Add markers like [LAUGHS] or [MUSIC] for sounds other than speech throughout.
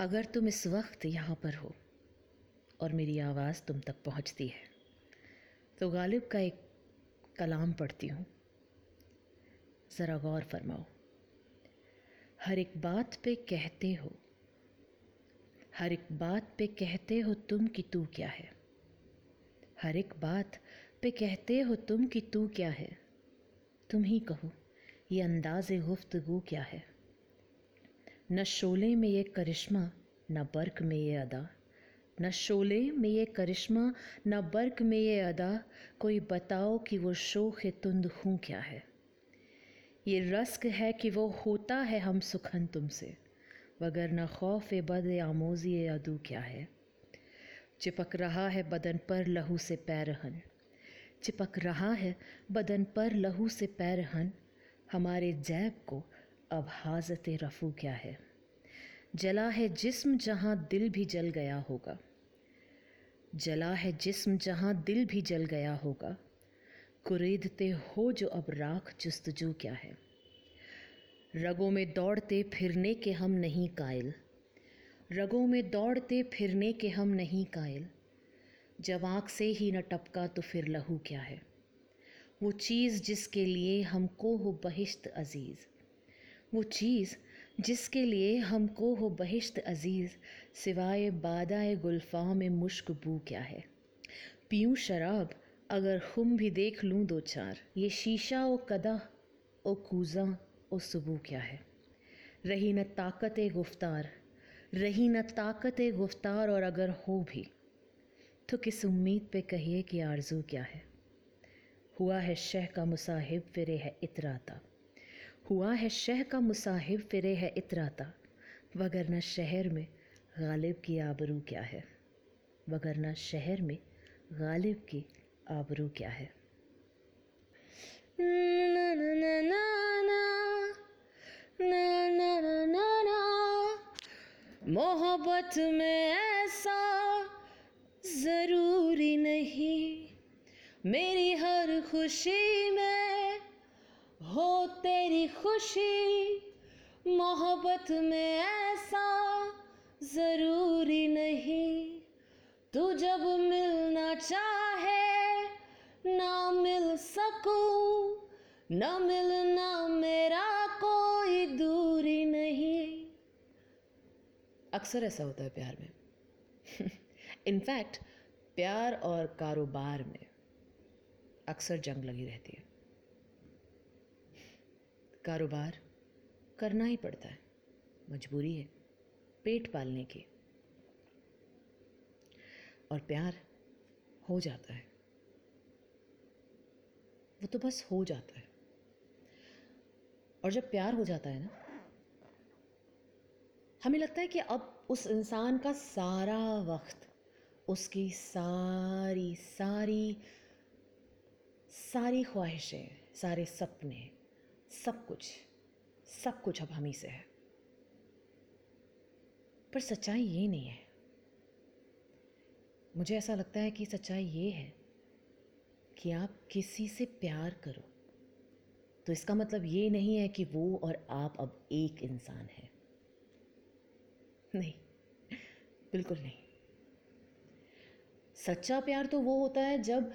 अगर तुम इस वक्त यहाँ पर हो और मेरी आवाज़ तुम तक पहुँचती है तो गालिब का एक कलाम पढ़ती हूँ। ज़रा गौर फरमाओ। हर एक बात पे कहते हो, हर एक बात पे कहते हो तुम कि तू क्या है? हर एक बात पे कहते हो तुम कि तू क्या है? तुम ही कहो, ये अंदाज़ गुफ्तगु क्या है? न शोले में ये करिश्मा, न बर्क में ये अदा। न शोले में ये करिश्मा, न बर्क में ये अदा। कोई बताओ कि वो शोख तुंद हूँ क्या है? ये रस्क है कि वो होता है हम सुखन तुमसे वगर न खौफ बद आमोजी अदू क्या है? चिपक रहा है बदन पर लहू से पैरहन। चिपक रहा है बदन पर लहू से पैरहन। हमारे जैब को अब हाजत रफू क्या है? जला है जिस्म जहाँ दिल भी जल गया होगा। जला है जिस्म जहाँ दिल भी जल गया होगा। कुरेदते हो जो अब राख जस्तजू क्या है? रगों में दौड़ते फिरने के हम नहीं कायल। रगों में दौड़ते फिरने के हम नहीं कायल। जब आँख से ही न टपका तो फिर लहू क्या है? वो चीज़ जिसके लिए हमको हो बहिश्त अज़ीज़। वो चीज़ जिसके लिए हमको हो बहिश्त अज़ीज़, सिवाय बादाए गुलफा में मुश्क बू क्या है। पीऊँ शराब, अगर खुम भी देख लूँ दो चार, ये शीशा ओ कदा, ओ कूज़ा, ओ सुबू क्या है। रही न ताकत गुफ्तार, रही न ताकत गुफ्तार और अगर हो भी तो किस उम्मीद पे कहिए कि आरज़ू क्या है। हुआ है शह का मुसाहिब, फिरे है इतराता। हुआ है शह का मुसाहिब फिरे है इतराता। वगरना शहर में गालिब की आबरू क्या है? वगरना शहर में गालिब की आबरू क्या है? मोहब्बत में ऐसा ज़रूरी नहीं। मेरी हर खुशी में हो तेरी खुशी मोहब्बत में ऐसा ज़रूरी नहीं। तू जब मिलना चाहे ना मिल सकूँ, ना मिलना मेरा कोई दूरी नहीं। अक्सर ऐसा होता है प्यार में। [LAUGHS] इनफैक्ट प्यार और कारोबार में अक्सर जंग लगी रहती है। कारोबार करना ही पड़ता है। मजबूरी है, पेट पालने की। और प्यार हो जाता है। वो तो बस हो जाता है। और जब प्यार हो जाता है ना, हमें लगता है कि अब उस इंसान का सारा वक्त, उसकी सारी सारी सारी ख्वाहिशें, सारे सपने सब कुछ सब कुछ अब हम ही से है। पर सच्चाई ये नहीं है। मुझे ऐसा लगता है कि सच्चाई ये है कि आप किसी से प्यार करो। तो इसका मतलब ये नहीं है कि वो और आप अब एक इंसान हैं। नहीं, बिल्कुल नहीं। सच्चा प्यार तो वो होता है जब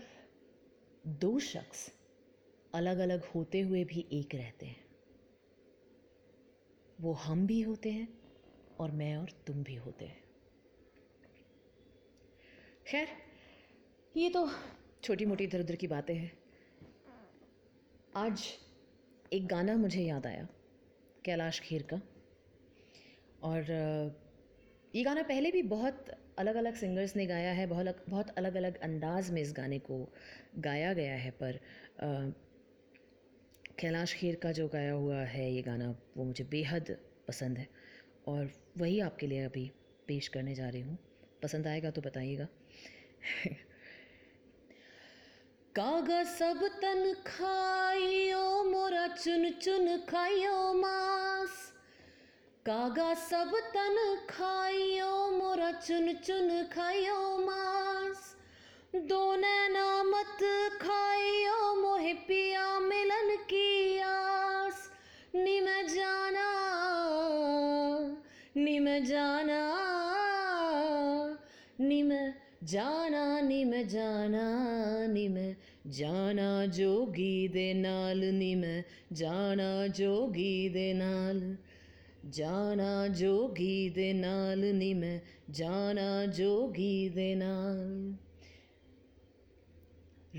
दो शख्स अलग अलग होते हुए भी एक रहते हैं। वो हम भी होते हैं और मैं और तुम भी होते हैं। खैर, ये तो छोटी मोटी इधर उधर की बातें हैं। आज एक गाना मुझे याद आया, कैलाश खेर का। और, ये गाना पहले भी बहुत अलग अलग सिंगर्स ने गाया है, बहुत बहुत अलग अलग अंदाज में इस गाने को गाया गया है, पर कैलाश खेर का जो गाया हुआ है, ये गाना वो मुझे बेहद पसंद है और वही आपके लिए अभी पेश करने जा रही हूँ। पसंद आएगा तो बताइएगा। [LAUGHS] कागा सब तन खाइयो, मोरा चुन चुन खाइयो मास। कागा सब तन खाइयो, मोरा चुन चुन खाइयो मास। दो नैना मत खाइयो, मोहे पिया मिलन की आस, निम जाना निम जाना निम जाना निम जाना निम जाना जोगी दे नाल, निम जाना जोगी दे नाल, जाना जोगी दे नाल, निम जाना जोगी दे नाल।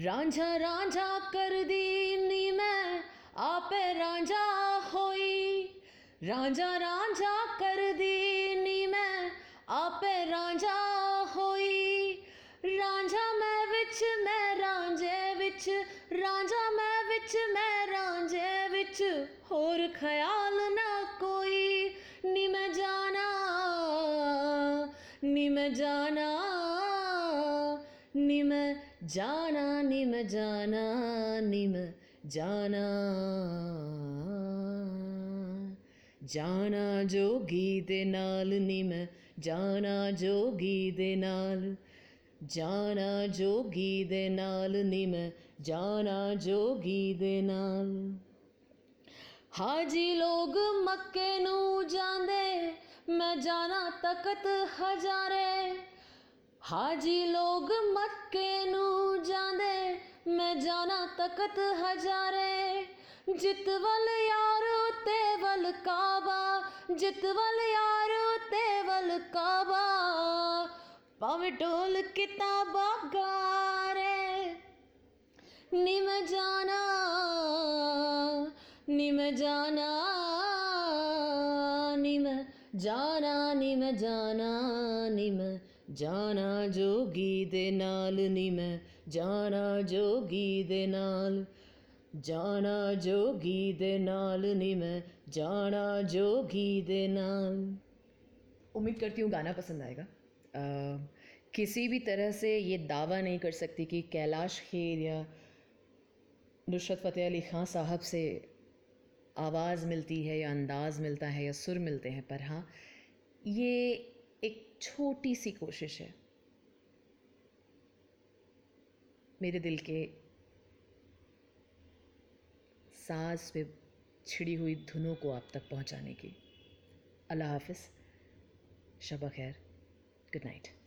रांझा रांझा कर दी नी मैं आपे रांझा होई रांझा रांझा कर दी नी मैं आपे रांझा होई रांझा मैं विच मैं रांझे विच रांझा मैं विच मैं रांझे विच होर ख्याल ना कोई नी मैं जाना नी मैं जाना नी मैं जाना नी मैं जाना नी ਜਾਣਾ ਜਾਣਾ ਜੋਗੀ ਦੇ ਨਾਲ ਨੀ ਮੈਂ, ਜਾਣਾ ਜੋਗੀ ਦੇ ਨਾਲ, ਜਾਣਾ ਜੋਗੀ ਦੇ ਨਾਲ ਨੀ ਮੈਂ, ਜਾਣਾ ਜੋਗੀ ਦੇ ਨਾਲ। ਹਾਜੀ ਲੋਗ ਮੱਕੇ ਨੂੰ ਜਾਂਦੇ, ਮੈਂ ਜਾਣਾ ਤਖਤ ਹਜ਼ਾਰੇ। ਹਾਜੀ ਲੋਗ ਮੱਕੇ ਨੂੰ ਜਾਂਦੇ ਮੈਂ ਜਾਣਾ ਤਖਤ ਹਜ਼ਾਰੇ, ਜਿਤ ਵੱਲ ਯਾਰੋ ਤੇ ਵੱਲ ਕਾਬਾ, ਜਿਤ ਵੱਲ ਯਾਰੋ ਤੇ ਵੱਲ ਕਾਬਾ। ਭਾਵੇਂ ਢੋਲ ਕਿਤਾਬਾਂ ਗਾਰੇ, ਨੀ ਮੈਂ ਜਾਣਾ, ਨੀ ਮੈਂ ਜਾਣਾ, ਨੀ ਮੈਂ ਜਾਣਾ, ਨੀ ਮੈਂ ਜਾਣਾ, ਨੀ ਮੈਂ ਜਾਣਾ ਜੋਗੀ ਦੇ ਨਾਲ, ਨੀ ਮੈਂ ਜਾਣਾ ਜੋਗੀ ਦੇ ਨਾਲ ਜਾਣਾ ਜੋਗੀ ਦੇ ਨਾਲ ਨੀ ਮੈਂ ਜਾਣਾ ਜੋਗੀ ਦੇ ਨਾਲ उम्मीद करती हूँ गाना पसंद आएगा अ, किसी भी तरह से ये दावा नहीं कर सकती कि कैलाश खेर या नुसरत फ़तेह अली ख़ान साहब से आवाज़ मिलती है या अंदाज़ मिलता है या सुर मिलते हैं पर हाँ ये एक छोटी सी कोशिश है मेरे दिल के सांस पे छिड़ी हुई धुनों को आप तक पहुँचाने की। अल्लाह हाफिज़, शब खैर, गुड नाइट।